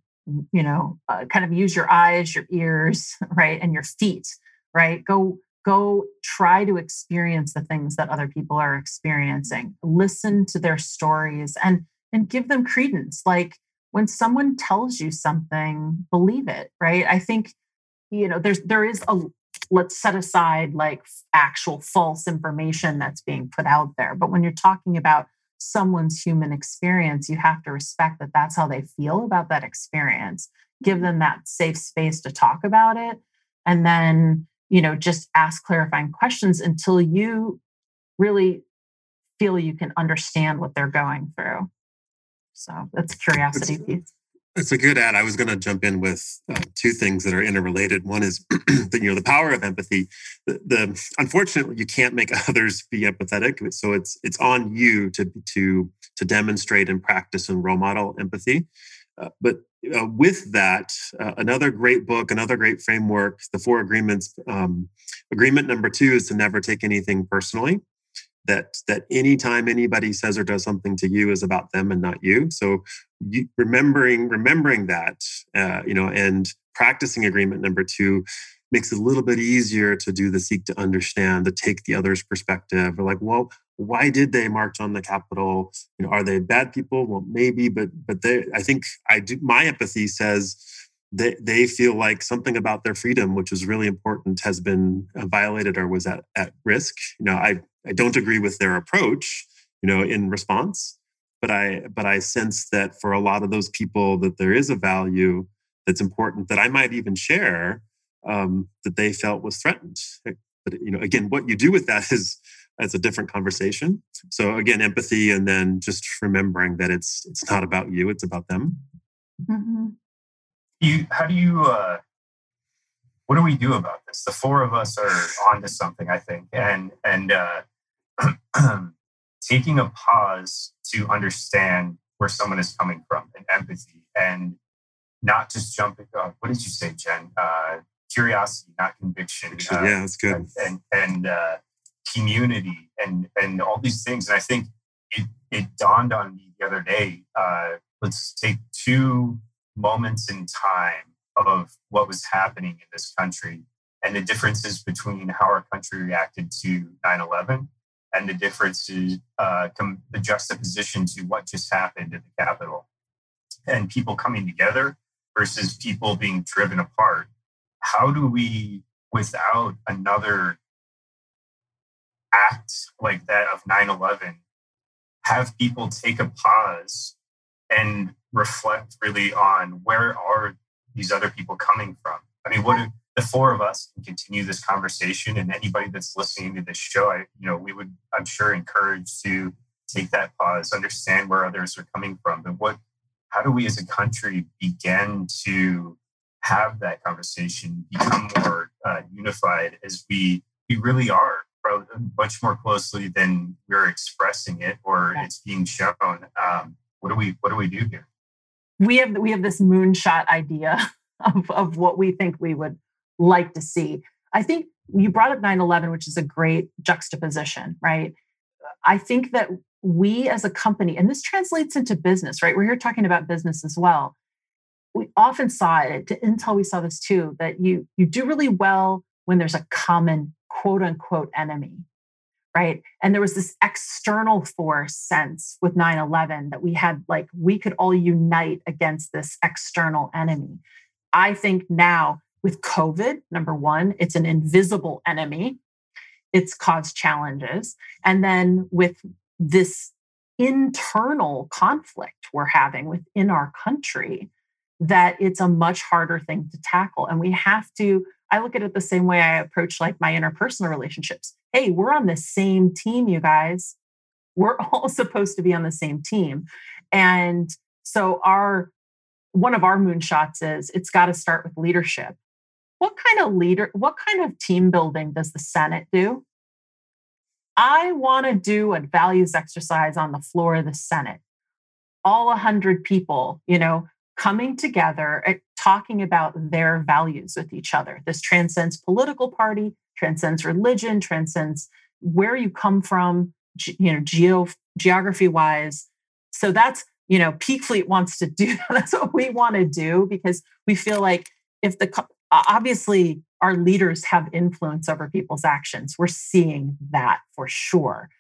you know, uh, kind of use your eyes, your ears, [laughs] right, and your feet, right? Go go try to experience the things that other people are experiencing listen to their stories and and give them credence like when someone tells you something, believe it, right? I think, you know, there's there is a let's set aside like actual false information that's being put out there. But when you're talking about someone's human experience, you have to respect that that's how they feel about that experience. Give mm-hmm. them that safe space to talk about it. And then, you know, just ask clarifying questions until you really feel you can understand what they're going through. So that's curiosity piece. It's a good ad. I was going to jump in with uh, two things that are interrelated. One is, [clears throat] the, you know, the power of empathy. The, the, unfortunately, you can't make [laughs] others be empathetic, so it's it's on you to to to demonstrate and practice and role model empathy. Uh, but uh, with that, uh, another great book, another great framework, the four agreements. Um, agreement number two is to never take anything personally. That that anytime anybody says or does something to you is about them and not you. So you, remembering remembering that, uh, you know, and practicing agreement number two makes it a little bit easier to do the seek to understand, to take the other's perspective. Or like, well, why did they march on the Capitol? You know, are they bad people? Well, maybe, but but they, I think I do. My empathy says they they feel like something about their freedom, which is really important, has been uh, violated or was at at risk. You know, I I don't agree with their approach. You know, in response, but I but I sense that for a lot of those people that there is a value that's important that I might even share um, that they felt was threatened. But you know, again, what you do with that [laughs] is that's a different conversation. So again, empathy, and then just remembering that it's it's not about you; it's about them. Mm-hmm. You, how do you? Uh, what do we do about this? The four of us are onto something, I think, and and uh, [clears throat] taking a pause to understand where someone is coming from and empathy, and not just jumping. Uh, what did you say, Jen? Uh, curiosity, not conviction. Uh, yeah, that's good. And and uh, community and and all these things. And I think it it dawned on me the other day. Uh, let's take two moments in time of what was happening in this country and the differences between how our country reacted to 9-11 and the differences uh, com- the juxtaposition to what just happened at the capitol. And people coming together versus people being driven apart. How do we, without another act like that of 9 11, have people take a pause and reflect really on where are these other people coming from? I mean, what do the four of us can continue this conversation and anybody that's listening to this show, I, you know, we would, I'm sure, encourage to take that pause, understand where others are coming from, but what, how do we as a country begin to have that conversation, become more uh, unified as we we really are, much more closely than we're expressing it or it's being shown. Um, what do we what do we do here? We have we have this moonshot idea [laughs] of, of what we think we would like to see. I think you brought up 9-11, which is a great juxtaposition, right? I think that we as a company, and this translates into business, right? We're here talking about business as well we often saw it to Intel we saw this too that you you do really well when there's a common quote unquote enemy right? And there was this external force sense with 9-11 that we had like we could all unite against this external enemy. I think now with covid number one it's an invisible enemy. It's caused challenges. And then with this internal conflict we're having within our country that it's a much harder thing to tackle. And we have to, I look at it the same way I approach like my interpersonal relationships. Hey, we're on the same team, you guys. We're [laughs] all supposed to be on the same team. And so our one of our moonshots is it's got to start with leadership. What kind of leader, what kind of team building does the Senate do? I want to do a values exercise on the floor of the Senate. All 100 people, you know, coming together, eh, talking about their values with each other. This transcends political party, transcends religion, transcends where you come from, you know, geo geography wise. So that's you know, Peak Fleet wants to do. [laughs] That's what we want to do because we feel like if the obviously our leaders have influence over people's actions. We're seeing that for sure.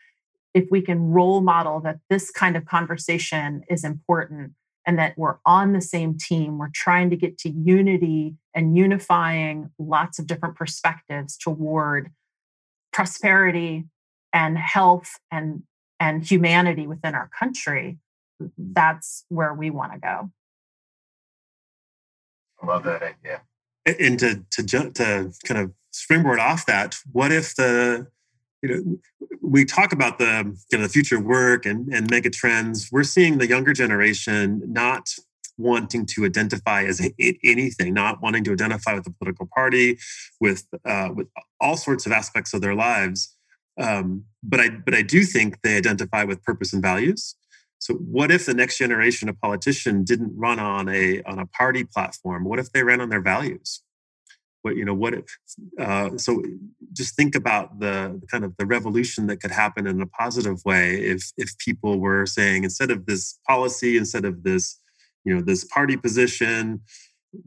If we can role model that this kind of conversation is important, and that we're on the same team. We're trying to get to unity and unifying lots of different perspectives toward prosperity and health and and humanity within our country. That's where we want to go. I love that idea. And to to to kind of springboard off that what if the you know, we talk about the you know the future work and, and mega trends. We're seeing the younger generation not wanting to identify as anything, not wanting to identify with the political party, with uh, with all sorts of aspects of their lives. Um, but I but I do think they identify with purpose and values. So what if the next generation of politician didn't run on a on a party platform? What if they ran on their values? What you know? What if? Uh, so just think about the, the kind of the revolution that could happen in a positive way if if people were saying instead of this policy, instead of this you know this party position,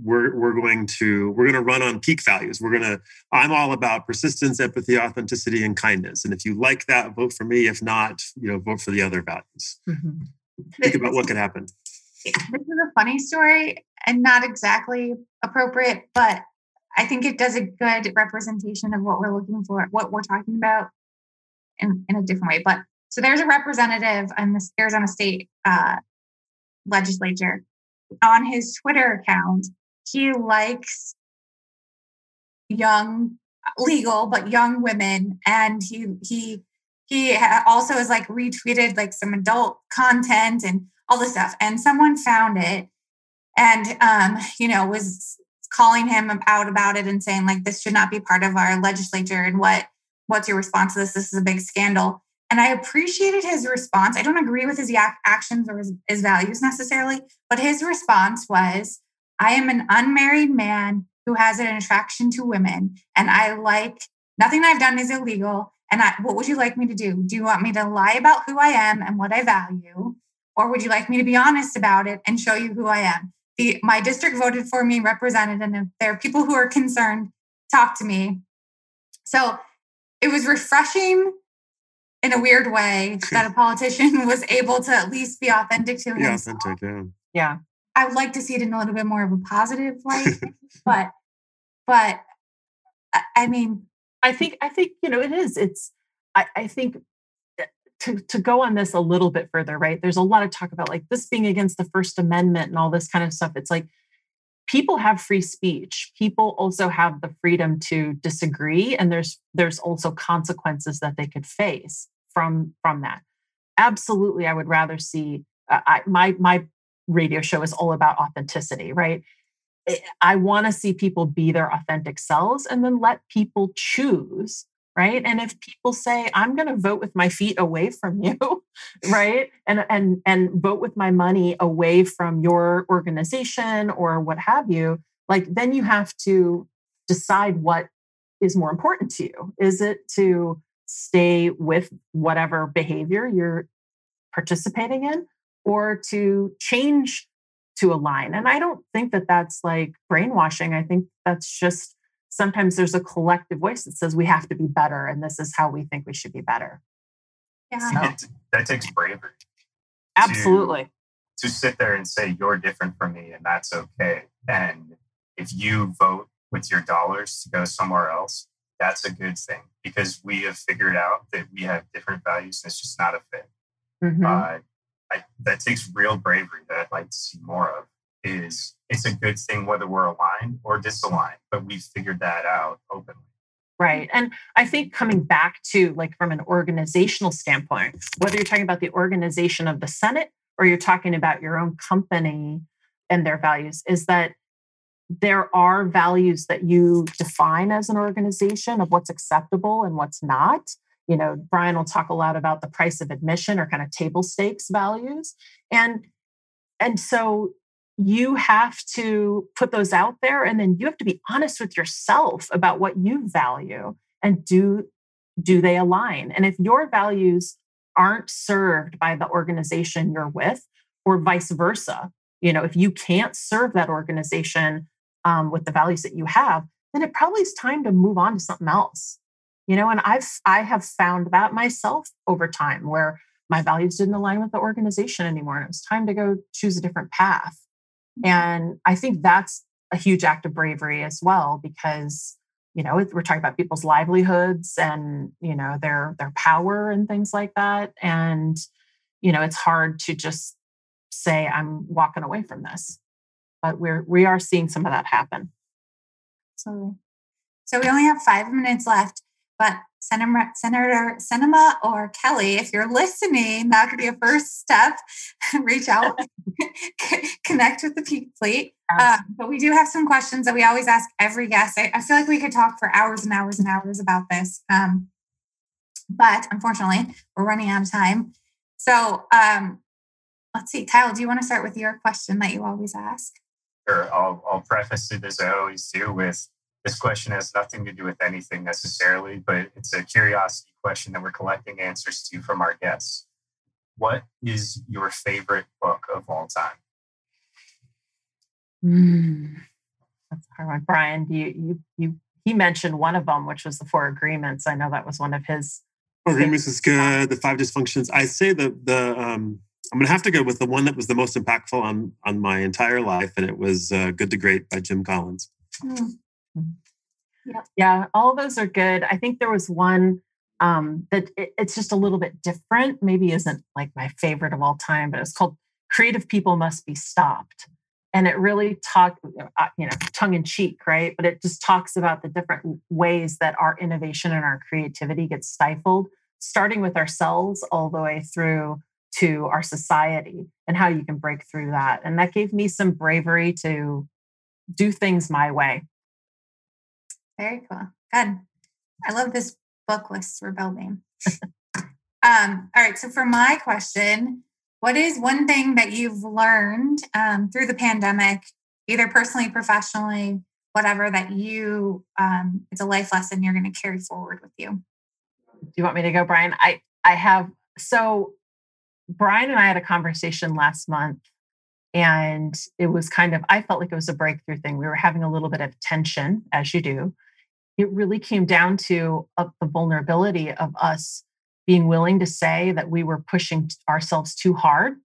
we're we're going to we're going to run on peak values we're going to i'm all about persistence empathy authenticity and kindness and if you like that vote for me if not you know vote for the other values mm-hmm. think about what could happen this is a funny story and not exactly appropriate but i think it does a good representation of what we're looking for what we're talking about in, in a different way but so there's a representative in the arizona state uh, legislature on his Twitter account, he likes young, legal, but young women. And he, he, he also has like retweeted like some adult content and all this stuff. And someone found it and, um, you know, was calling him out about it and saying like, this should not be part of our legislature. And what, what's your response to this? This is a big scandal. And I appreciated his response. I don't agree with his actions or his, his values necessarily, but his response was I am an unmarried man who has an attraction to women, and I like nothing I've done is illegal. And I, what would you like me to do? Do you want me to lie about who I am and what I value? Or would you like me to be honest about it and show you who I am? The, my district voted for me, represented, and if there are people who are concerned, talk to me. So it was refreshing in a weird way [laughs] that a politician was able to at least be authentic to him. authentic, yeah. Yeah. I would like to see it in a little bit more of a positive [laughs] light, but but I mean, I think I think you know it is. It's I, I think to to go on this a little bit further, right? There's a lot of talk about like this being against the First Amendment and all this kind of stuff. It's like people have free speech. People also have the freedom to disagree, and there's there's also consequences that they could face from from that absolutely i would rather see uh, I, my my radio show is all about authenticity right eh, i want to see people be their authentic selves and then let people choose right and if people say i'm going to vote with my feet away from you [laughs] right and and and vote with my money away from your organization or what have you like then you have to decide what is more important to you is it to stay with whatever behavior you're participating in or to change to align. And I don't think that that's like brainwashing. I think that's just sometimes there's a collective voice that says we have to be better and this is how we think we should be better. Yeah. So, that takes bravery. Absolutely. To, to sit there and say you're different from me and that's okay. And if you vote with your dollars to go somewhere else, that's a good thing because we have figured out that we have different values and it's just not a fit. Mm-hmm. Uh, I, that takes real bravery that I'd like to see more of. Is it's a good thing whether we're aligned or disaligned, but we've figured that out openly. Right. And I think coming back to like from an organizational standpoint, whether you're talking about the organization of the Senate or you're talking about your own company and their values, is that there are values that you define as an organization of what's acceptable and what's not. You know, Brian will talk a lot about the price of admission or kind of table stakes values. And and so you have to put those out there and then you have to be honest with yourself about what you value and do do they align? And if your values aren't served by the organization you're with or vice versa, you know, if you can't serve that organization um, with the values that you have, then it probably is time to move on to something else. You know, and I've I have found that myself over time where my values didn't align with the organization anymore. And it was time to go choose a different path. And I think that's a huge act of bravery as well, because you know we're talking about people's livelihoods and you know their their power and things like that. And you know it's hard to just say I'm walking away from this but we're we are seeing some of that happen. Absolutely. So we only have five minutes left, but Senator, Senator Sinema or Kelly, if you're listening, that could be a first step. [laughs] Reach out, [laughs] connect with the Peak Fleet. Um, but we do have some questions that we always ask every guest. I, I, feel like we could talk for hours and hours and hours about this. Um, but unfortunately, we're running out of time. So um, let's see, Kyle, do you want to start with your question that you always ask? Sure. I'll, I'll preface it as I always do with this question has nothing to do with anything necessarily, but it's a curiosity question that we're collecting answers to from our guests. What is your favorite book of all time? Mm, that's a hard one. Brian, you, you, you, he mentioned one of them, which was the Four Agreements. I know that was one of his. Four Agreements is good. The Five Dysfunctions. I say the the um, I'm going to have to go with the one that was the most impactful on on my entire life, and it was uh, Good to Great by Jim Collins. Mm. Yep. Yeah, all those are good. I think there was one um, that it, it's just a little bit different. Maybe isn't like my favorite of all time, but it's called "Creative People Must Be Stopped," and it really talk, uh, you know, tongue in cheek, right? But it just talks about the different ways that our innovation and our creativity gets stifled, starting with ourselves all the way through to our society, and how you can break through that. And that gave me some bravery to do things my way very cool. Good. I love this book list we're building. um, all right. So for my question, what is one thing that you've learned um, through the pandemic, either personally, professionally, whatever that you um, it's a life lesson you're going to carry forward with you? Do you want me to go, Brian? I I have so Brian and I had a conversation last month and it was kind of i felt like it was a breakthrough thing we were having a little bit of tension as you do it really came down to uh, the vulnerability of us being willing to say that we were pushing ourselves too hard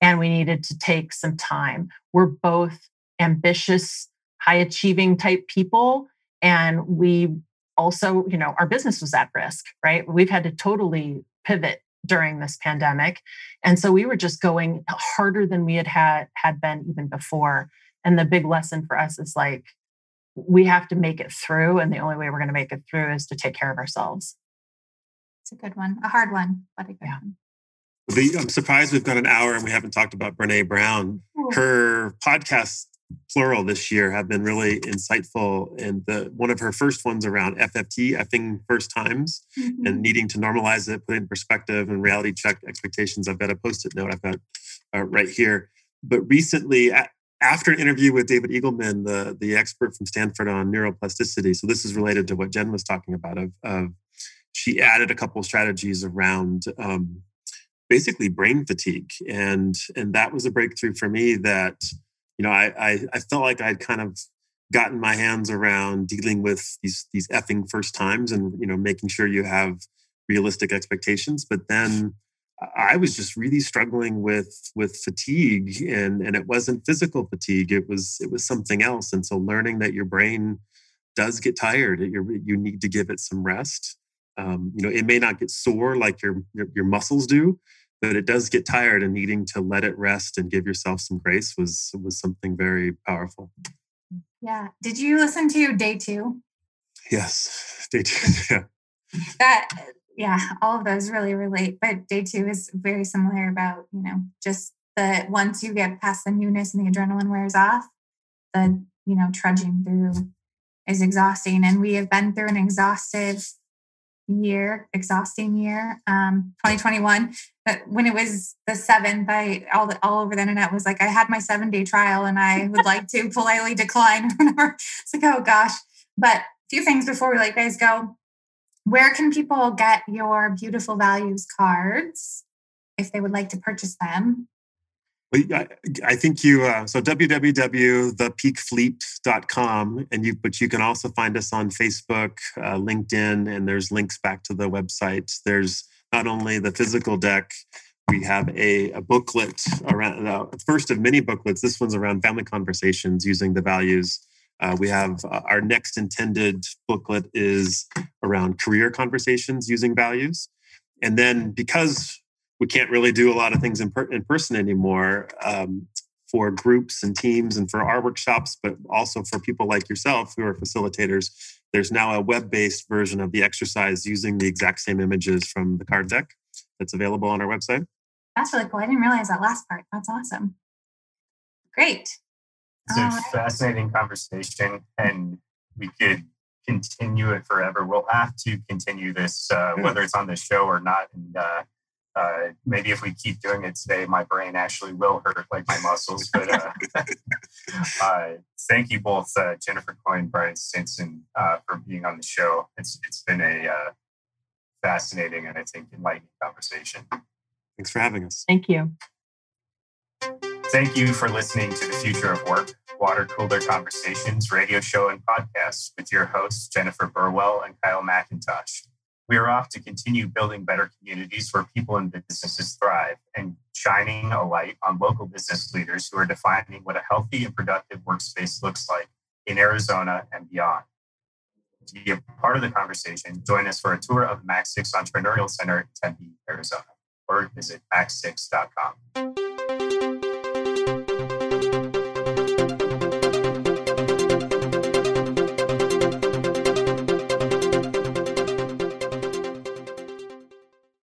and we needed to take some time. We're both ambitious, high achieving type people. And we also, you know, our business was at risk, right? We've had to totally pivot during this pandemic. And so we were just going harder than we had had, had been even before. And the big lesson for us is like, we have to make it through. And the only way we're going to make it through is to take care of ourselves. It's a good one, a hard one, but a good yeah. one. I'm surprised we've got an hour and we haven't talked about Brene Brown. Ooh. Her podcasts, plural, this year have been really insightful. And the one of her first ones around FFT, effing first times, mm-hmm. and needing to normalize it, put it in perspective, and reality check expectations. I've got a post-it note I've got uh, right here. But recently, after an interview with David Eagleman, the, the expert from Stanford on neuroplasticity, so this is related to what Jen was talking about, of, of she added a couple strategies around um, basically brain fatigue. And, and that was a breakthrough for me that, you know, I, I, I felt like I'd kind of gotten my hands around dealing with these, these effing first times and, you know, making sure you have realistic expectations. But then I was just really struggling with with fatigue and and it wasn't physical fatigue it was it was something else and so learning that your brain does get tired you you need to give it some rest. Um, you know it may not get sore like your, your your muscles do but it does get tired and needing to let it rest and give yourself some grace was was something very powerful. Yeah did you listen to day two? Yes day two [laughs] yeah. That yeah, all of those really relate. But day two is very similar about, you know, just the once you get past the newness and the adrenaline wears off, the, you know, trudging through is exhausting. And we have been through an exhaustive year, exhausting year, um, 2021. But when it was the seventh, I all the, all over the internet was like, I had my seven day trial and I would like to [laughs] politely decline. [laughs] it's like, oh gosh. But a few things before we let you guys go where can people get your beautiful values cards if they would like to purchase them? Well, I think you uh, so www.thepeakfleet.com and you but you can also find us on Facebook, uh, LinkedIn, and there's links back to the website. There's not only the physical deck, we have a, a booklet around uh, first of many booklets. This one's around family conversations using the values uh, we have uh, our next intended booklet is around career conversations using values. And then because we can't really do a lot of things in, per- in person anymore um, for groups and teams and for our workshops, but also for people like yourself who are facilitators, there's now a web based version of the exercise using the exact same images from the card deck that's available on our website. That's really cool. I didn't realize that last part. That's awesome. Great. It's a uh, fascinating conversation, and we could continue it forever. We'll have to continue this, uh, whether it's on the show or not. And uh, Uh, maybe if we keep doing it today, my brain actually will hurt like my muscles. But uh, [laughs] uh, thank you both, uh, Jennifer Coyne, Brian Stinson, uh, for being on the show. It's it's been a uh, fascinating and I think enlightening conversation. Thanks for having us. Thank you. Thank you for listening to the Future of Work Water Cooler Conversations radio show and podcast with your hosts, Jennifer Burwell and Kyle McIntosh. We are off to continue building better communities where people and businesses thrive and shining a light on local business leaders who are defining what a healthy and productive workspace looks like in Arizona and beyond. To be a part of the conversation, join us for a tour of Max 6 Entrepreneurial Center in Tempe, Arizona, or visit max6.com.